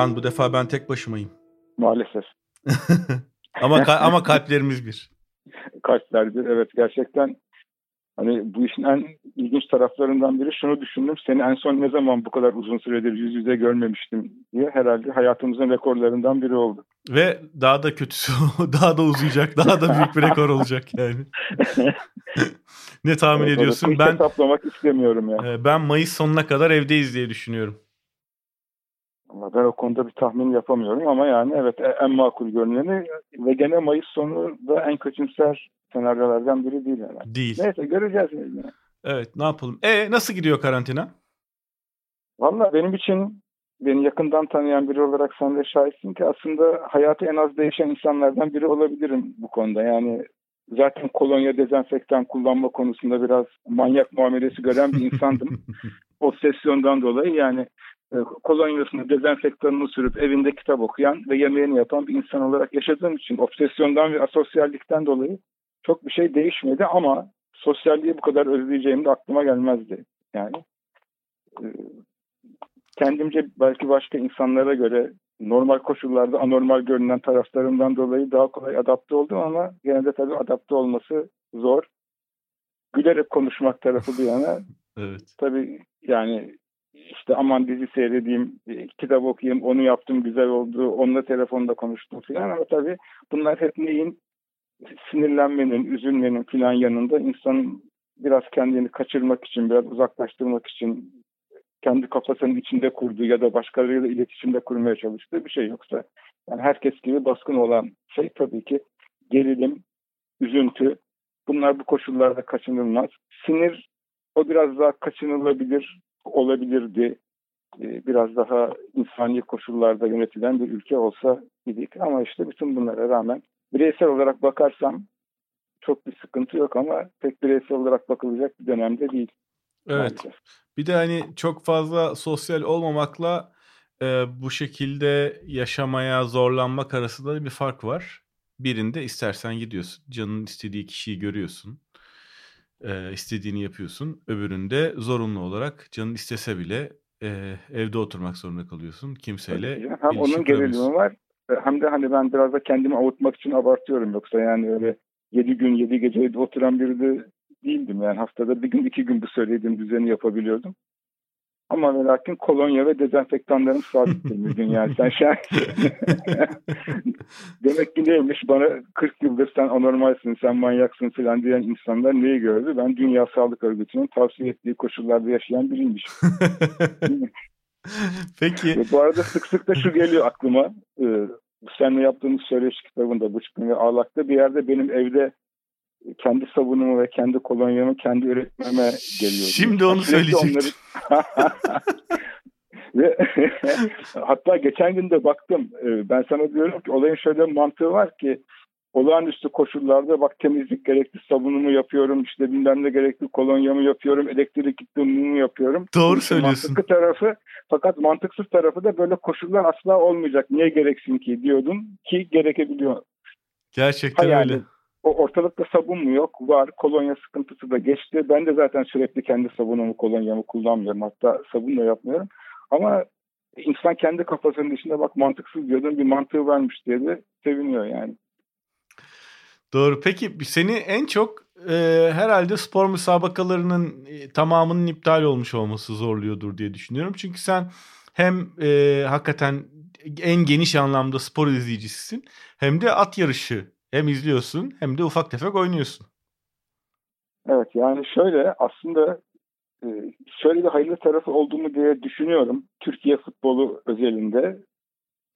Can bu defa ben tek başımayım. Maalesef. ama ama kalplerimiz bir. Kalpler bir evet gerçekten hani bu işin en ilginç taraflarından biri şunu düşündüm. Seni en son ne zaman bu kadar uzun süredir yüz yüze görmemiştim diye herhalde hayatımızın rekorlarından biri oldu. Ve daha da kötüsü daha da uzayacak. Daha da büyük bir rekor olacak yani. ne tahmin evet, ediyorsun? Ben hesaplamak istemiyorum ya. Yani. Ben Mayıs sonuna kadar evdeyiz diye düşünüyorum. Ama ben o konuda bir tahmin yapamıyorum ama yani evet e, en makul görüneni ve gene Mayıs sonu da en kötümser senaryolardan biri değil herhalde. Değil. Neyse göreceğiz. Yani. Evet ne yapalım. E nasıl gidiyor karantina? Valla benim için beni yakından tanıyan biri olarak sen de şahitsin ki aslında hayatı en az değişen insanlardan biri olabilirim bu konuda. Yani zaten kolonya dezenfektan kullanma konusunda biraz manyak muamelesi gören bir insandım. Obsesyondan dolayı yani kolonyasını, dezenfektanını sürüp evinde kitap okuyan ve yemeğini yapan bir insan olarak yaşadığım için obsesyondan ve asosyallikten dolayı çok bir şey değişmedi ama sosyalliği bu kadar özleyeceğim de aklıma gelmezdi. Yani e, kendimce belki başka insanlara göre normal koşullarda anormal görünen taraflarından dolayı daha kolay adapte oldum ama genelde tabii adapte olması zor. Gülerek konuşmak tarafı bir yana. evet. Tabii yani işte aman dizi seyredeyim, kitap okuyayım, onu yaptım güzel oldu, onunla telefonda konuştum falan ama tabii bunlar hep neyin sinirlenmenin, üzülmenin falan yanında insanın biraz kendini kaçırmak için, biraz uzaklaştırmak için kendi kafasının içinde kurduğu ya da başkalarıyla iletişimde kurmaya çalıştığı bir şey yoksa yani herkes gibi baskın olan şey tabii ki gerilim, üzüntü. Bunlar bu koşullarda kaçınılmaz. Sinir o biraz daha kaçınılabilir olabilirdi. Ee, biraz daha insani koşullarda yönetilen bir ülke olsa idik. Ama işte bütün bunlara rağmen bireysel olarak bakarsam çok bir sıkıntı yok ama pek bireysel olarak bakılacak bir dönemde değil. Evet. Maalesef. Bir de hani çok fazla sosyal olmamakla e, bu şekilde yaşamaya zorlanmak arasında bir fark var. Birinde istersen gidiyorsun. Canın istediği kişiyi görüyorsun. E, istediğini yapıyorsun. Öbüründe zorunlu olarak canın istese bile e, evde oturmak zorunda kalıyorsun. Kimseyle Hem onun gerilimi var e, hem de hani ben biraz da kendimi avutmak için abartıyorum. Yoksa yani öyle 7 gün 7 gece evde oturan biri de değildim. Yani haftada bir gün iki gün bu söylediğim düzeni yapabiliyordum. Ama ve lakin kolonya ve dezenfektanlarım sabittir gün yani. Sen şahit. Demek ki neymiş bana 40 yıldır sen anormalsin, sen manyaksın falan diyen insanlar neyi gördü? Ben Dünya Sağlık Örgütü'nün tavsiye ettiği koşullarda yaşayan biriymiş. Peki. Ve bu arada sık sık da şu geliyor aklıma. Ee, seninle yaptığımız söyleşi kitabında Bıçkın ve Ağlak'ta bir yerde benim evde kendi sabunumu ve kendi kolonyamı kendi üretmeme geliyor. Şimdi onu söyleyecektim. Onları... ve hatta geçen gün de baktım. E, ben sana diyorum ki olayın şöyle bir mantığı var ki olağanüstü koşullarda bak temizlik gerekli sabunumu yapıyorum işte bilmem ne gerekli kolonyamı yapıyorum elektrik gittiğimi yapıyorum. Doğru söylüyorsun. Mantıklı tarafı fakat mantıksız tarafı da böyle koşullar asla olmayacak. Niye gereksin ki diyordum ki gerekebiliyor. Gerçekten Hayali. öyle. O ortalıkta sabun mu yok? Var. Kolonya sıkıntısı da geçti. Ben de zaten sürekli kendi sabunumu, kolonyamı kullanmıyorum. Hatta sabun da yapmıyorum. Ama insan kendi kafasının içinde bak mantıksız diyordun bir mantığı varmış diye de seviniyor yani. Doğru. Peki seni en çok e, herhalde spor müsabakalarının e, tamamının iptal olmuş olması zorluyordur diye düşünüyorum. Çünkü sen hem e, hakikaten en geniş anlamda spor izleyicisisin hem de at yarışı hem izliyorsun hem de ufak tefek oynuyorsun. Evet yani şöyle aslında e, şöyle bir hayırlı tarafı olduğunu diye düşünüyorum. Türkiye futbolu özelinde.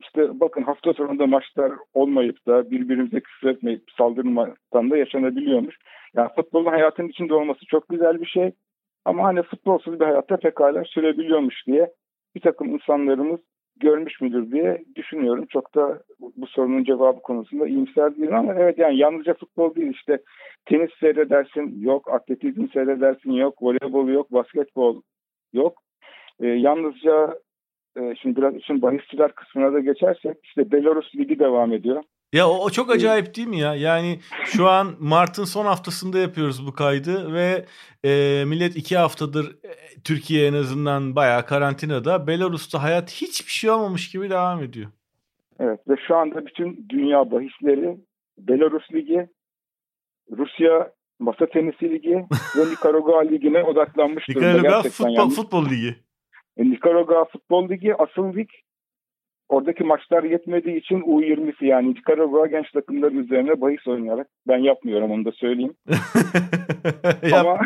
İşte bakın hafta sonunda maçlar olmayıp da birbirimize küfür etmeyip saldırmadan da yaşanabiliyormuş. Yani futbolun hayatın içinde olması çok güzel bir şey. Ama hani futbolsuz bir hayatta pekala sürebiliyormuş diye bir takım insanlarımız görmüş müdür diye düşünüyorum. Çok da bu sorunun cevabı konusunda iyimser değilim ama evet yani yalnızca futbol değil işte tenis seyredersin yok, atletizm seyredersin yok, voleybol yok, basketbol yok. E, yalnızca e, şimdi biraz için bahisçiler kısmına da geçersek işte Belarus Ligi devam ediyor. Ya o, o çok acayip değil mi ya? Yani şu an Mart'ın son haftasında yapıyoruz bu kaydı ve e, millet iki haftadır e, Türkiye en azından bayağı karantinada. Belarus'ta hayat hiçbir şey olmamış gibi devam ediyor. Evet ve şu anda bütün dünya bahisleri Belarus Ligi, Rusya Masa Tenisi Ligi ve Nikaragua Ligi'ne odaklanmış durumda. Nikaragua futbol, yani. futbol Ligi. E, Nikaragua Futbol Ligi asıl lig oradaki maçlar yetmediği için U20'si yani Nikaragua genç takımları üzerine bahis oynayarak ben yapmıyorum onu da söyleyeyim. Ama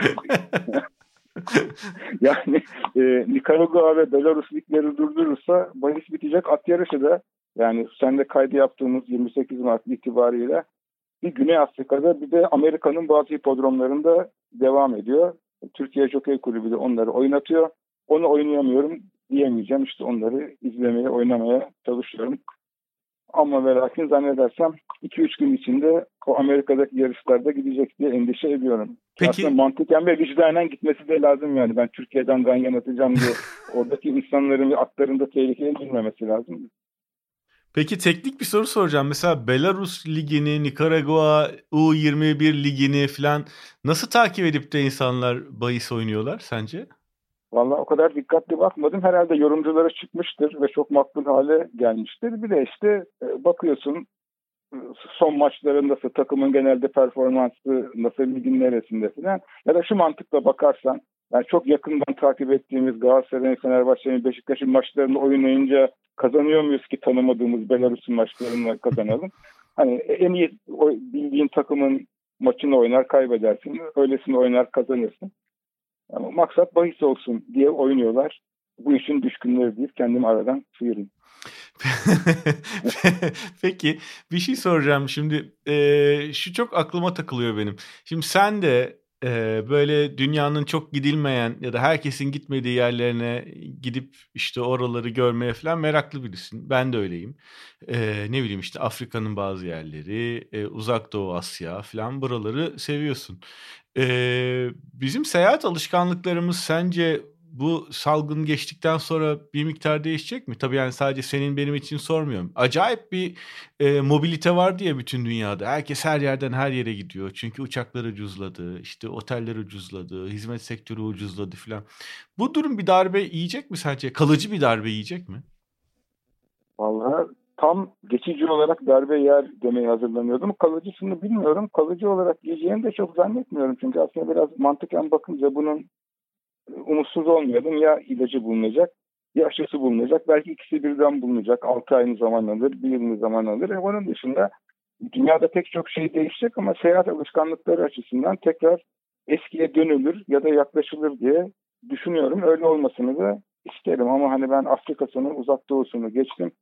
yani e, Nikaragua ve Belarus ligleri durdurursa bahis bitecek at yarışı da yani sen de kaydı yaptığımız 28 Mart itibariyle bir Güney Afrika'da bir de Amerika'nın bazı hipodromlarında devam ediyor. Türkiye Jockey Kulübü de onları oynatıyor. Onu oynayamıyorum diyemeyeceğim. İşte onları izlemeye, oynamaya çalışıyorum. Ama ve lakin zannedersem 2-3 gün içinde o Amerika'daki yarışlarda gidecek diye endişe ediyorum. Peki. Aslında mantıken ve vicdanen gitmesi de lazım yani. Ben Türkiye'den ganyan atacağım diye oradaki insanların ve atların da tehlikeye girmemesi lazım. Peki teknik bir soru soracağım. Mesela Belarus ligini, Nikaragua U21 ligini falan nasıl takip edip de insanlar bahis oynuyorlar sence? Valla o kadar dikkatli bakmadım. Herhalde yorumcuları çıkmıştır ve çok makbul hale gelmiştir. Bir de işte e, bakıyorsun son maçların nasıl, takımın genelde performansı nasıl, ligin neresinde falan. Ya da şu mantıkla bakarsan, yani çok yakından takip ettiğimiz Galatasaray'ın, Fenerbahçe'nin, Beşiktaş'ın maçlarını oynayınca kazanıyor muyuz ki tanımadığımız Belarus'un maçlarını kazanalım? Hani en iyi bildiğin takımın maçını oynar kaybedersin. Öylesini oynar kazanırsın. Ama maksat bahis olsun diye oynuyorlar. Bu işin düşkünleri deyip kendimi aradan sıyırayım. Peki bir şey soracağım şimdi e, şu çok aklıma takılıyor benim. Şimdi sen de e, böyle dünyanın çok gidilmeyen ya da herkesin gitmediği yerlerine gidip işte oraları görmeye falan meraklı birisin. Ben de öyleyim. E, ne bileyim işte Afrika'nın bazı yerleri, e, Uzak Doğu Asya falan buraları seviyorsun. E, bizim seyahat alışkanlıklarımız sence bu salgın geçtikten sonra bir miktar değişecek mi? Tabii yani sadece senin benim için sormuyorum. Acayip bir e, mobilite var diye bütün dünyada. Herkes her yerden her yere gidiyor. Çünkü uçaklar ucuzladı, işte oteller ucuzladı, hizmet sektörü ucuzladı falan. Bu durum bir darbe yiyecek mi sence? Kalıcı bir darbe yiyecek mi? Vallahi tam geçici olarak darbe yer demeye hazırlanıyordum. Kalıcısını bilmiyorum. Kalıcı olarak yiyeceğini de çok zannetmiyorum. Çünkü aslında biraz mantıken bakınca bunun umutsuz olmayalım. Ya ilacı bulunacak ya aşısı bulunacak. Belki ikisi birden bulunacak. 6 ayını zaman alır, bir yılını zaman alır. E onun dışında dünyada pek çok şey değişecek ama seyahat alışkanlıkları açısından tekrar eskiye dönülür ya da yaklaşılır diye düşünüyorum. Öyle olmasını da isterim ama hani ben Afrika'sını, uzak doğusunu geçtim.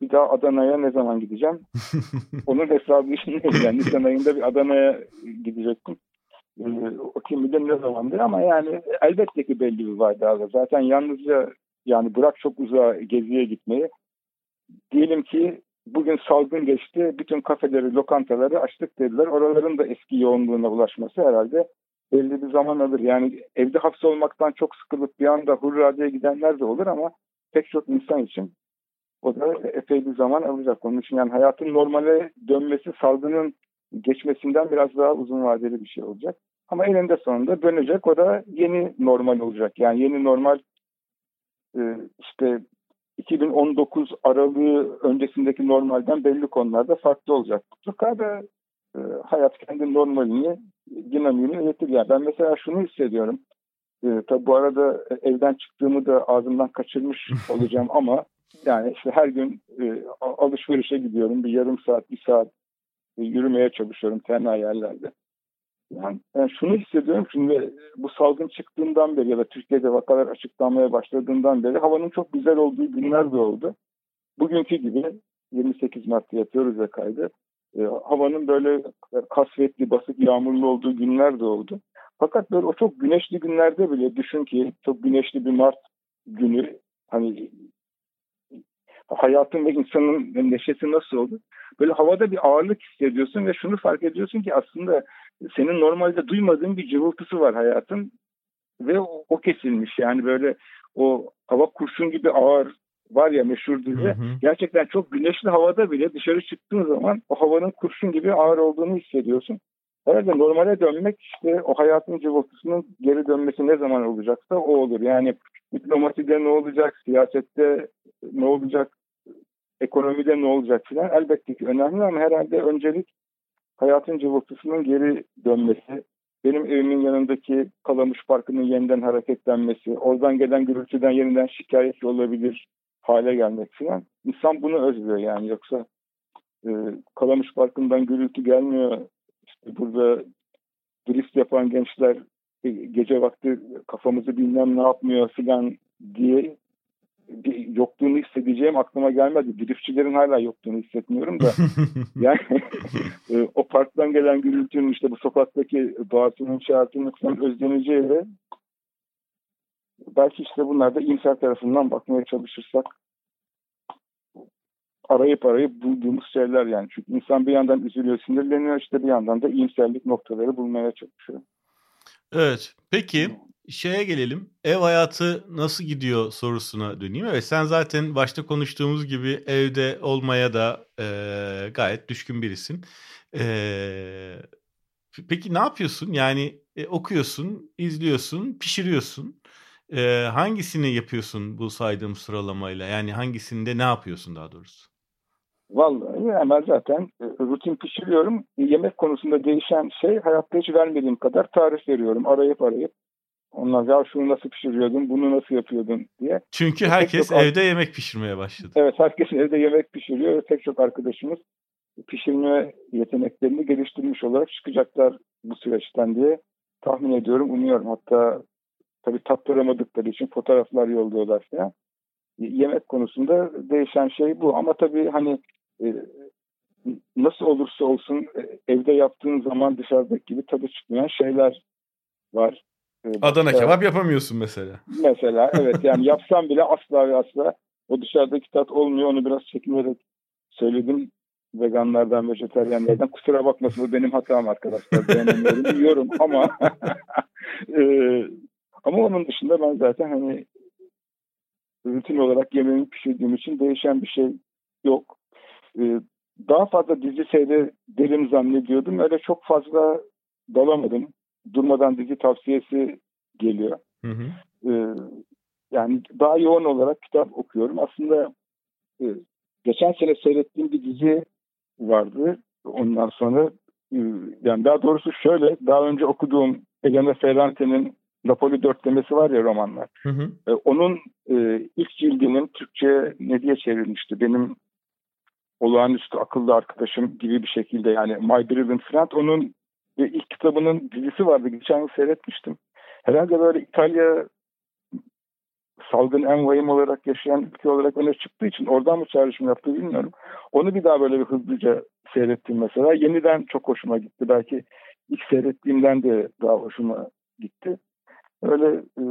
Bir daha Adana'ya ne zaman gideceğim? Onun hesabı işindeyim. Yani Nisan ayında bir Adana'ya gidecektim. Ee, o kim bilir ne zamandır ama yani elbette ki belli bir vade Zaten yalnızca yani bırak çok uzağa geziye gitmeyi. Diyelim ki bugün salgın geçti. Bütün kafeleri, lokantaları açtık dediler. Oraların da eski yoğunluğuna ulaşması herhalde belli bir zaman alır. Yani evde hapsolmaktan çok sıkılıp bir anda hurradeye gidenler de olur ama pek çok insan için o da epey bir zaman alacak. Onun için yani hayatın normale dönmesi salgının geçmesinden biraz daha uzun vadeli bir şey olacak. Ama eninde sonunda dönecek. O da yeni normal olacak. Yani yeni normal e, işte 2019 aralığı öncesindeki normalden belli konularda farklı olacak. Mutlaka da e, hayat kendi normalini, dinamiğini üretir. Yani ben mesela şunu hissediyorum. E, tabi bu arada evden çıktığımı da ağzımdan kaçırmış olacağım ama yani işte her gün e, alışverişe gidiyorum. Bir yarım saat, bir saat e, yürümeye çalışıyorum tenha yerlerde. Yani ben şunu hissediyorum şimdi bu salgın çıktığından beri ya da Türkiye'de vakalar açıklanmaya başladığından beri havanın çok güzel olduğu günler de oldu. Bugünkü gibi 28 Mart'ta yapıyoruz ve kaydı. E, havanın böyle kasvetli, basık, yağmurlu olduğu günler de oldu. Fakat böyle o çok güneşli günlerde bile düşün ki çok güneşli bir Mart günü hani hayatın ve insanın neşesi nasıl oldu? Böyle havada bir ağırlık hissediyorsun ve şunu fark ediyorsun ki aslında senin normalde duymadığın bir cıvıltısı var hayatın ve o, o kesilmiş. Yani böyle o hava kurşun gibi ağır var ya meşhur dizi. Gerçekten çok güneşli havada bile dışarı çıktığın zaman o havanın kurşun gibi ağır olduğunu hissediyorsun. Herhalde normale dönmek işte o hayatın cıvıltısının geri dönmesi ne zaman olacaksa o olur. Yani diplomaside ne olacak, siyasette ne olacak, ekonomide ne olacak filan elbette ki önemli ama herhalde öncelik hayatın cıvıltısının geri dönmesi, benim evimin yanındaki Kalamış Parkı'nın yeniden hareketlenmesi, oradan gelen gürültüden yeniden şikayetçi olabilir hale gelmek filan. İnsan bunu özlüyor yani yoksa e, Kalamış Parkı'ndan gürültü gelmiyor. İşte burada drift yapan gençler e, gece vakti kafamızı bilmem ne yapmıyor filan diye bir yokluğunu hissedeceğim aklıma gelmedi. Driftçilerin hala yokluğunu hissetmiyorum da. yani e, o parktan gelen gürültünün işte bu sokaktaki doğasının çağrısının falan özleneceği ve belki işte bunlar da imsal tarafından bakmaya çalışırsak arayıp arayıp bulduğumuz şeyler yani. Çünkü insan bir yandan üzülüyor, sinirleniyor işte bir yandan da iyimserlik noktaları bulmaya çalışıyor. Evet. Peki şeye gelelim. Ev hayatı nasıl gidiyor sorusuna döneyim. Evet sen zaten başta konuştuğumuz gibi evde olmaya da e, gayet düşkün birisin. E, peki ne yapıyorsun? Yani e, okuyorsun, izliyorsun, pişiriyorsun. E, hangisini yapıyorsun bu saydığım sıralamayla? Yani hangisinde ne yapıyorsun daha doğrusu? Vallahi hemen zaten e, rutin pişiriyorum. Yemek konusunda değişen şey hayatta hiç vermediğim kadar tarif veriyorum. Arayıp arayıp onlar ya şunu nasıl pişiriyordun, bunu nasıl yapıyordun diye. Çünkü herkes çok evde yemek pişirmeye başladı. Evet, herkes evde yemek pişiriyor ve pek çok arkadaşımız pişirme yeteneklerini geliştirmiş olarak çıkacaklar bu süreçten diye tahmin ediyorum, umuyorum. Hatta tabii tattıramadıkları için fotoğraflar yolluyorlar ya. Yemek konusunda değişen şey bu. Ama tabii hani e, nasıl olursa olsun e, evde yaptığın zaman dışarıdaki gibi tadı çıkmayan şeyler var. Adana kebap yapamıyorsun mesela. Mesela evet yani yapsam bile asla ve asla o dışarıdaki tat olmuyor. Onu biraz çekinerek söyledim veganlardan, vejeteryenlerden. Kusura bakmasın bu benim hatam arkadaşlar. Beğenemiyorum, yiyorum ama e, ama onun dışında ben zaten hani rutin olarak yemeğimi pişirdiğim için değişen bir şey yok. E, daha fazla dizi seyrederim zannediyordum. Öyle çok fazla dalamadım durmadan dizi tavsiyesi geliyor. Hı hı. Ee, yani daha yoğun olarak kitap okuyorum. Aslında e, geçen sene seyrettiğim bir dizi vardı. Ondan sonra e, yani daha doğrusu şöyle daha önce okuduğum Elena Ferrante'nin Napoli dörtlemesi var ya romanlar. Hı hı. E, onun e, ilk cildinin Türkçe ne diye çevrilmişti? Benim olağanüstü akıllı arkadaşım gibi bir şekilde yani My Brilliant Friend onun ve ilk kitabının dizisi vardı. Geçen yıl seyretmiştim. Herhalde böyle İtalya salgın en vahim olarak yaşayan ülke olarak öne çıktığı için oradan mı çağrışım yaptı bilmiyorum. Onu bir daha böyle bir hızlıca seyrettim mesela. Yeniden çok hoşuma gitti. Belki ilk seyrettiğimden de daha hoşuma gitti. Öyle e,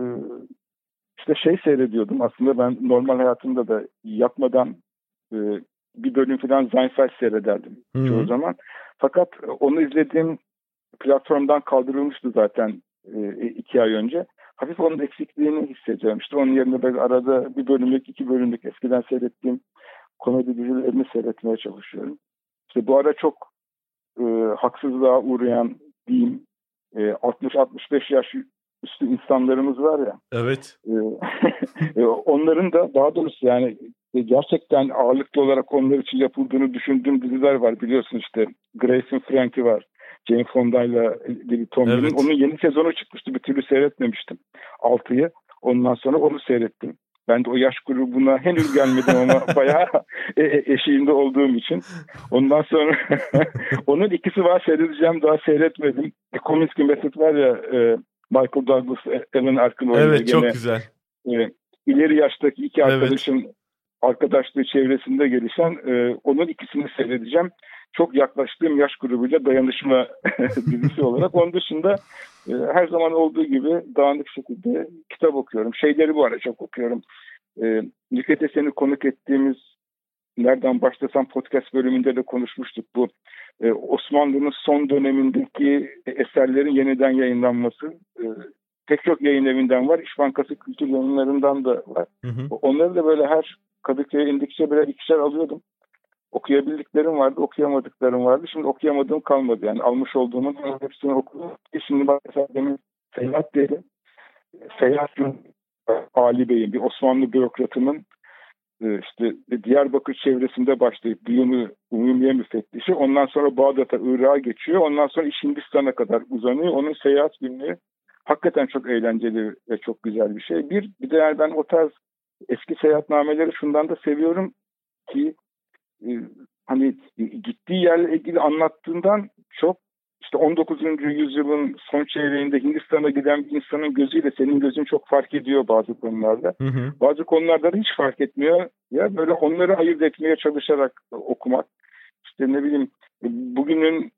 işte şey seyrediyordum. Aslında ben normal hayatımda da yapmadan e, bir bölüm falan Seinfeld seyrederdim hmm. çoğu zaman. Fakat onu izlediğim platformdan kaldırılmıştı zaten e, iki ay önce. Hafif onun eksikliğini hissediyorum. İşte onun yerine böyle arada bir bölümlük, iki bölümlük eskiden seyrettiğim komedi dizilerini seyretmeye çalışıyorum. İşte bu ara çok e, haksızlığa uğrayan diyeyim e, 60-65 yaş üstü insanlarımız var ya. Evet. E, e, onların da daha doğrusu yani e, gerçekten ağırlıklı olarak onlar için yapıldığını düşündüğüm diziler var. Biliyorsun işte Grace and Frankie var. Jane Fonda'yla bir Tom evet. Onun yeni sezonu çıkmıştı. Bir türlü seyretmemiştim. Altıyı. Ondan sonra onu seyrettim. Ben de o yaş grubuna henüz gelmedim ama bayağı e, e, eşiğinde olduğum için. Ondan sonra onun ikisi var seyredeceğim daha seyretmedim. The Kominsky Method var ya e, Michael Douglas, Alan Arkin oynuyor. Evet gene. çok güzel. E, ileri yaştaki iki arkadaşın evet. arkadaşlığı çevresinde gelişen e, onun ikisini seyredeceğim çok yaklaştığım yaş grubuyla dayanışma dizisi olarak. Onun dışında e, her zaman olduğu gibi dağınık şekilde kitap okuyorum. Şeyleri bu ara çok okuyorum. E, Nükhet Esen'i konuk ettiğimiz nereden başlasam podcast bölümünde de konuşmuştuk bu. E, Osmanlı'nın son dönemindeki eserlerin yeniden yayınlanması. E, pek çok yayın evinden var. İş Bankası Kültür Yayınlarından da var. Hı hı. Onları da böyle her Kadıköy'e indikçe birer ikişer alıyordum. Okuyabildiklerim vardı, okuyamadıklarım vardı. Şimdi okuyamadığım kalmadı. Yani almış olduğumun hepsini okudum. Şimdi bak mesela demin Seyahat dedim. Seyahat Ali Bey'in bir Osmanlı bürokratının e, işte Diyarbakır çevresinde başlayıp Diyunu Umumiye müfettişi ondan sonra Bağdat'a Irak'a geçiyor. Ondan sonra iş Hindistan'a kadar uzanıyor. Onun seyahat günlüğü hakikaten çok eğlenceli ve çok güzel bir şey. Bir, bir de yani ben o tarz eski seyahatnameleri şundan da seviyorum ki hani gittiği yerle ilgili anlattığından çok işte 19. yüzyılın son çeyreğinde Hindistan'a giden bir insanın gözüyle senin gözün çok fark ediyor bazı konularda. Hı hı. Bazı konularda da hiç fark etmiyor. Ya böyle onları ayırt etmeye çalışarak okumak. İşte ne bileyim bugünün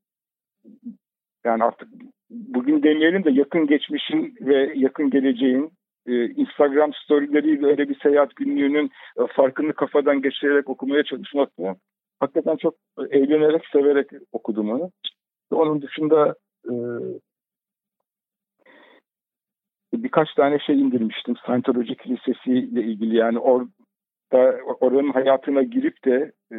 yani artık bugün demeyelim de yakın geçmişin ve yakın geleceğin e, Instagram storyleriyle öyle bir seyahat günlüğünün e, farkını kafadan geçirerek okumaya çalışmak mı? Hakikaten çok eğlenerek, severek okudum onu. Onun dışında e, birkaç tane şey indirmiştim. Scientology Kilisesi ile ilgili yani orada oranın hayatına girip de e,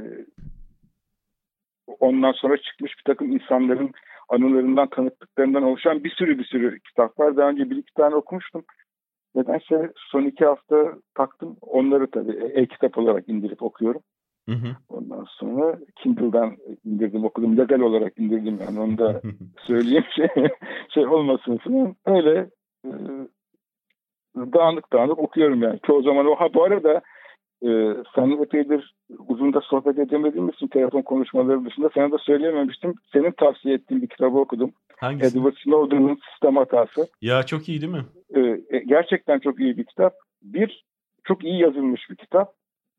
ondan sonra çıkmış bir takım insanların anılarından, tanıklıklarından oluşan bir sürü bir sürü kitap var. Daha önce bir iki tane okumuştum. Nedense son iki hafta taktım. Onları tabii e-kitap olarak indirip okuyorum. Hı hı. Ondan sonra Kindle'dan indirdim okudum. Legal olarak indirdim yani onu da söyleyeyim şey, şey olmasın falan. Öyle e, dağınık dağınık okuyorum yani. Çoğu zaman o. Ha bu arada e, sen epeydir uzun da sohbet edemediğim için telefon konuşmaları dışında sana da söyleyememiştim. Senin tavsiye ettiğin bir kitabı okudum. Hangisi? Edward Snowden'ın Sistem Hatası. Ya çok iyi değil mi? E, gerçekten çok iyi bir kitap. Bir, çok iyi yazılmış bir kitap.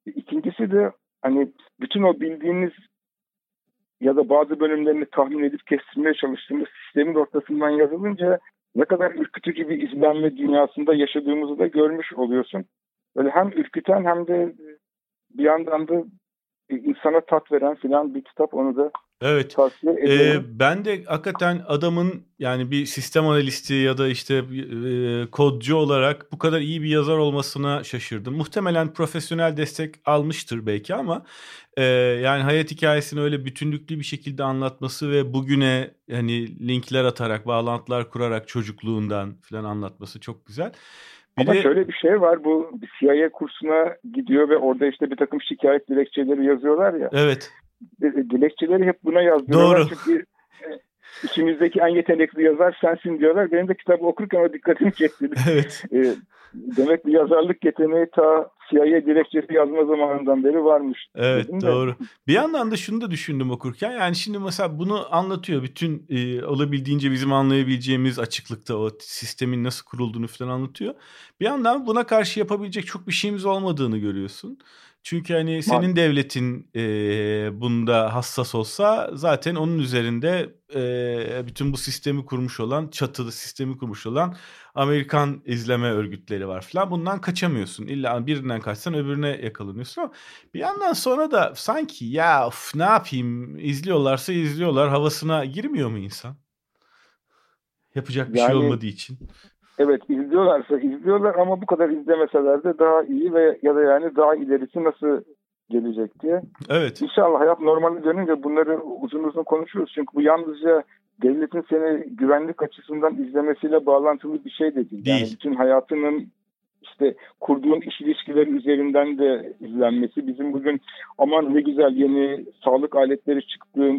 İkincisi de hani bütün o bildiğiniz ya da bazı bölümlerini tahmin edip kestirmeye çalıştığımız sistemin ortasından yazılınca ne kadar ürkütücü bir izlenme dünyasında yaşadığımızı da görmüş oluyorsun. Böyle hem ürküten hem de bir yandan da insana tat veren filan bir kitap onu da Evet. Ee, ben de hakikaten adamın yani bir sistem analisti ya da işte e, kodcu olarak bu kadar iyi bir yazar olmasına şaşırdım. Muhtemelen profesyonel destek almıştır belki ama e, yani hayat hikayesini öyle bütünlüklü bir şekilde anlatması ve bugüne hani linkler atarak, bağlantılar kurarak çocukluğundan falan anlatması çok güzel. Bir Ama de... şöyle bir şey var bu CIA kursuna gidiyor ve orada işte bir takım şikayet dilekçeleri yazıyorlar ya. Evet dilekçeleri hep buna yazdırıyorlar. Doğru. Çünkü e, içimizdeki en yetenekli yazar sensin diyorlar. Benim de kitabı okurken o dikkatimi çekti. Evet. E, demek bir yazarlık yeteneği ta CIA dilekçesi yazma zamanından beri varmış. Evet doğru. De. Bir yandan da şunu da düşündüm okurken. Yani şimdi mesela bunu anlatıyor. Bütün e, olabildiğince bizim anlayabileceğimiz açıklıkta o sistemin nasıl kurulduğunu falan anlatıyor. Bir yandan buna karşı yapabilecek çok bir şeyimiz olmadığını görüyorsun. Çünkü hani senin Mal- devletin e, bunda hassas olsa zaten onun üzerinde e, bütün bu sistemi kurmuş olan, çatılı sistemi kurmuş olan Amerikan izleme örgütleri var falan. Bundan kaçamıyorsun. İlla birinden kaçsan öbürüne yakalanıyorsun ama bir yandan sonra da sanki ya of, ne yapayım izliyorlarsa izliyorlar havasına girmiyor mu insan? Yapacak bir şey yani, şey olmadığı için. Evet izliyorlarsa izliyorlar ama bu kadar izlemeseler de daha iyi ve ya da yani daha ilerisi nasıl gelecek diye. Evet. İnşallah hayat normale dönünce bunları uzun uzun konuşuyoruz. Çünkü bu yalnızca devletin seni güvenlik açısından izlemesiyle bağlantılı bir şey de değil. değil. Yani bütün hayatının işte kurduğun iş ilişkileri üzerinden de izlenmesi. Bizim bugün aman ne güzel yeni sağlık aletleri çıktı,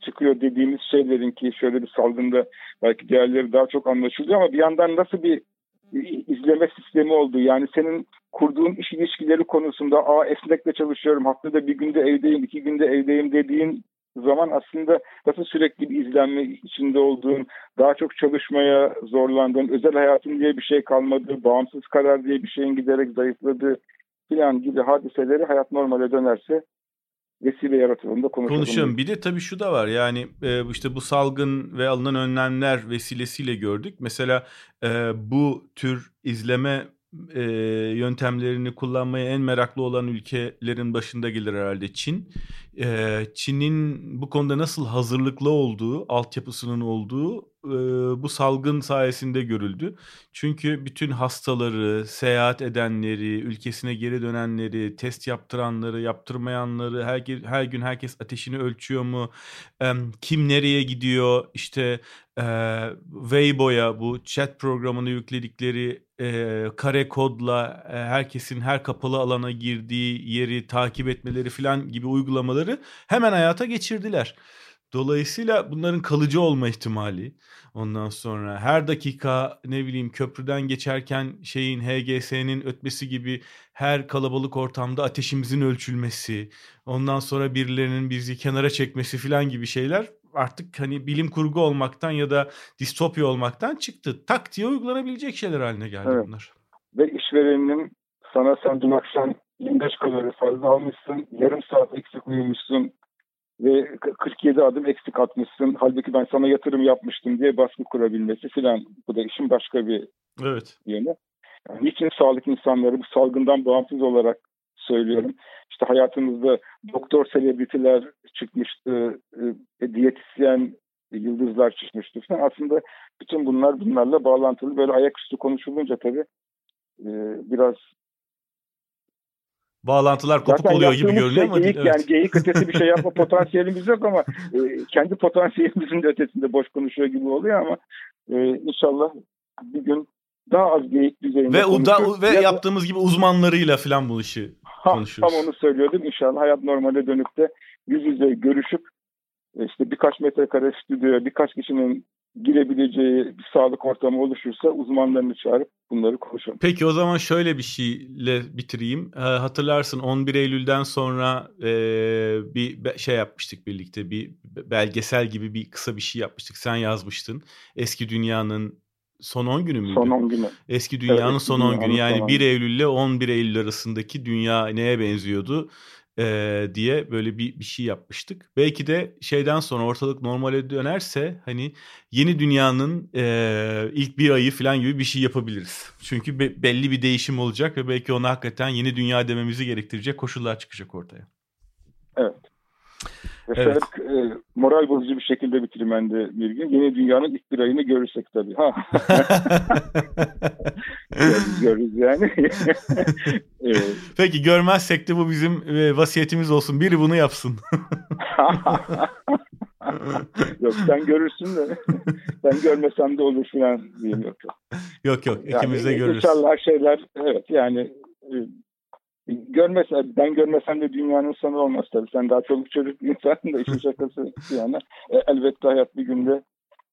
çıkıyor dediğimiz şeylerin ki şöyle bir salgında belki değerleri daha çok anlaşılıyor ama bir yandan nasıl bir izleme sistemi oldu. Yani senin kurduğun iş ilişkileri konusunda a esnekle çalışıyorum haftada bir günde evdeyim iki günde evdeyim dediğin zaman aslında nasıl sürekli bir izlenme içinde olduğun, daha çok çalışmaya zorlandığın, özel hayatın diye bir şey kalmadı, bağımsız karar diye bir şeyin giderek zayıfladığı filan gibi hadiseleri hayat normale dönerse vesile yaratıldığında konuşalım. Konuşalım. Bir de tabii şu da var yani e, işte bu salgın ve alınan önlemler vesilesiyle gördük. Mesela e, bu tür izleme e, yöntemlerini kullanmaya en meraklı olan ülkelerin başında gelir herhalde Çin. E, Çin'in bu konuda nasıl hazırlıklı olduğu, altyapısının olduğu e, bu salgın sayesinde görüldü. Çünkü bütün hastaları, seyahat edenleri, ülkesine geri dönenleri, test yaptıranları, yaptırmayanları, her, her gün herkes ateşini ölçüyor mu, e, kim nereye gidiyor, işte e, Weibo'ya bu chat programını yükledikleri e, kare kodla e, herkesin her kapalı alana girdiği yeri takip etmeleri falan gibi uygulamaları hemen hayata geçirdiler. Dolayısıyla bunların kalıcı olma ihtimali ondan sonra her dakika ne bileyim köprüden geçerken şeyin HGS'nin ötmesi gibi her kalabalık ortamda ateşimizin ölçülmesi ondan sonra birilerinin bizi kenara çekmesi falan gibi şeyler artık hani bilim kurgu olmaktan ya da distopya olmaktan çıktı. Tak diye uygulanabilecek şeyler haline geldi evet. bunlar. Ve işvereninin sana sen dün akşam 25 kalori fazla almışsın, yarım saat eksik uyumuşsun ve 47 adım eksik atmışsın. Halbuki ben sana yatırım yapmıştım diye baskı kurabilmesi filan. Bu da işin başka bir evet. yönü. Yani niçin sağlık insanları bu salgından bağımsız olarak söylüyorum. İşte hayatımızda doktor selebritiler çıkmıştı, e, diyetisyen yıldızlar çıkmıştı falan. Aslında bütün bunlar bunlarla bağlantılı. Böyle ayaküstü konuşulunca tabii e, biraz bağlantılar kopuk Zaten oluyor gibi görünüyor şey, ama geyik, evet. yani geyik ötesi bir şey yapma potansiyelimiz yok ama e, kendi potansiyelimizin de ötesinde boş konuşuyor gibi oluyor ama e, inşallah bir gün daha az geyik düzeyinde ve, da, ve ya yaptığımız gibi uzmanlarıyla falan bu işi ha, konuşuyoruz. Tam onu söylüyordum. İnşallah hayat normale dönüp de yüz yüze görüşüp işte birkaç metrekare stüdyoya birkaç kişinin girebileceği bir sağlık ortamı oluşursa uzmanlarını çağırıp bunları konuşalım. Peki o zaman şöyle bir şeyle bitireyim. E, hatırlarsın 11 Eylül'den sonra e, bir şey yapmıştık birlikte. Bir belgesel gibi bir kısa bir şey yapmıştık. Sen yazmıştın. Eski dünyanın Son 10 günü müydü? Son 10 günü. Eski dünyanın evet, son 10 günü. Yani 1 Eylül ile 11 Eylül arasındaki dünya neye benziyordu ee, diye böyle bir, bir şey yapmıştık. Belki de şeyden sonra ortalık normale dönerse hani yeni dünyanın e, ilk bir ayı falan gibi bir şey yapabiliriz. Çünkü be, belli bir değişim olacak ve belki ona hakikaten yeni dünya dememizi gerektirecek koşullar çıkacak ortaya. Evet. Evet. e, moral bozucu bir şekilde bitireyim ben de bir gün. Yeni dünyanın ilk bir ayını görürsek tabii. Ha. görürüz, görürüz yani. evet. Peki görmezsek de bu bizim e, vasiyetimiz olsun. Biri bunu yapsın. yok sen görürsün de ben görmesem de olur falan diyeyim yok yok. Yok yok ikimiz yani, de görürüz. İnşallah şeyler evet yani e, görmesen, ben görmesem de dünyanın sonu olmaz tabii. Sen daha çoluk çocuk bir insansın da işin şakası yani. E, elbette hayat bir günde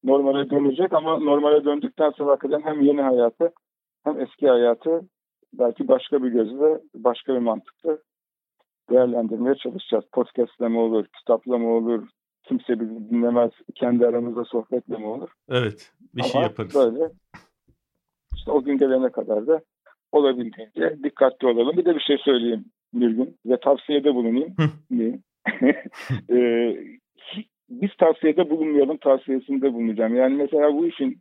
normale dönecek ama normale döndükten sonra hakikaten hem yeni hayatı hem eski hayatı belki başka bir gözle, başka bir mantıkla değerlendirmeye çalışacağız. Podcast'le mi olur, kitapla mı olur, kimse bizi dinlemez, kendi aramızda sohbetle mi olur? Evet, bir şey Ama şey yaparız. Böyle işte o gün gelene kadar da olabildiğince dikkatli olalım. Bir de bir şey söyleyeyim bir gün ve tavsiyede bulunayım. ee, biz tavsiyede bulunmayalım tavsiyesinde bulunacağım. Yani mesela bu işin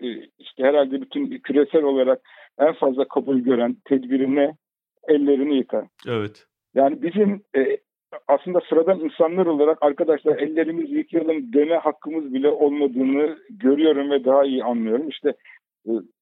e, işte herhalde bütün küresel olarak en fazla kabul gören tedbirine ellerini yıkar. Evet. Yani bizim e, aslında sıradan insanlar olarak arkadaşlar ellerimizi yıkayalım deme hakkımız bile olmadığını görüyorum ve daha iyi anlıyorum. İşte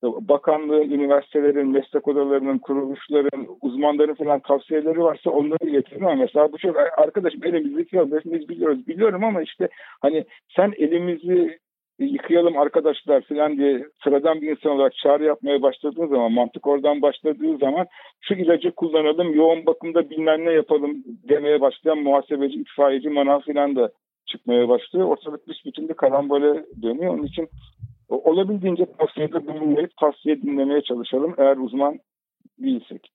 bakanlığın, üniversitelerin, meslek odalarının, kuruluşların, uzmanların falan tavsiyeleri varsa onları getirin ama mesela bu çok arkadaşım elimizi yıkayalım, hepimiz biliyoruz. Biliyorum ama işte hani sen elimizi yıkayalım arkadaşlar falan diye sıradan bir insan olarak çağrı yapmaya başladığın zaman, mantık oradan başladığı zaman şu ilacı kullanalım, yoğun bakımda bilmem ne yapalım demeye başlayan muhasebeci, itfaiyeci, manav falan da çıkmaya başlıyor. Ortalık bütün bir karambole dönüyor. Onun için olabildiğince tavsiyede bulunmayıp tavsiye dinlemeye çalışalım eğer uzman değilsek.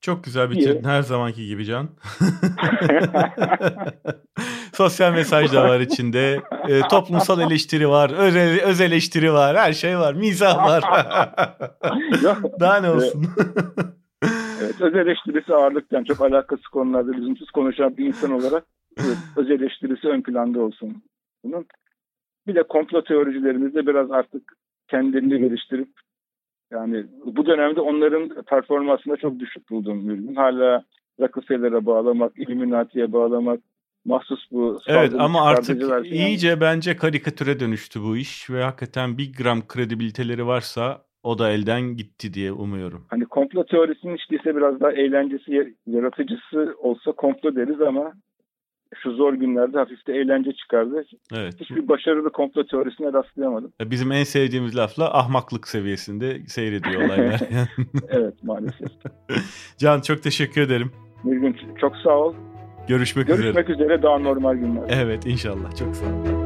Çok güzel bitirdin her zamanki gibi Can. Sosyal mesaj da var içinde. E, toplumsal eleştiri var. Öz, öz eleştiri var. Her şey var. Mizah var. Daha ne olsun. evet, öz eleştirisi ağırlıktan çok alakası konularda lüzumsuz konuşan bir insan olarak evet, öz eleştirisi ön planda olsun. Bunun bir de komplo teoricilerimiz de biraz artık kendilerini geliştirip Yani bu dönemde onların performansında çok düşük buldum Mürgün. Hala Rockefeller'e bağlamak, Illuminati'ye bağlamak, mahsus bu Evet ama artık iyice bence karikatüre dönüştü bu iş ve hakikaten bir gram kredibiliteleri varsa o da elden gitti diye umuyorum. Hani komplo teorisinin işte ise biraz daha eğlencesi, yaratıcısı olsa komplo deriz ama şu zor günlerde hafif de eğlence çıkardı. Evet. Hiçbir başarılı komplo teorisine rastlayamadım. E, bizim en sevdiğimiz lafla ahmaklık seviyesinde seyrediyor olaylar. evet maalesef. Can çok teşekkür ederim. Nilgün çok sağ ol. Görüşmek, Görüşmek üzere. Görüşmek üzere daha normal günler. Evet inşallah çok sağ ol.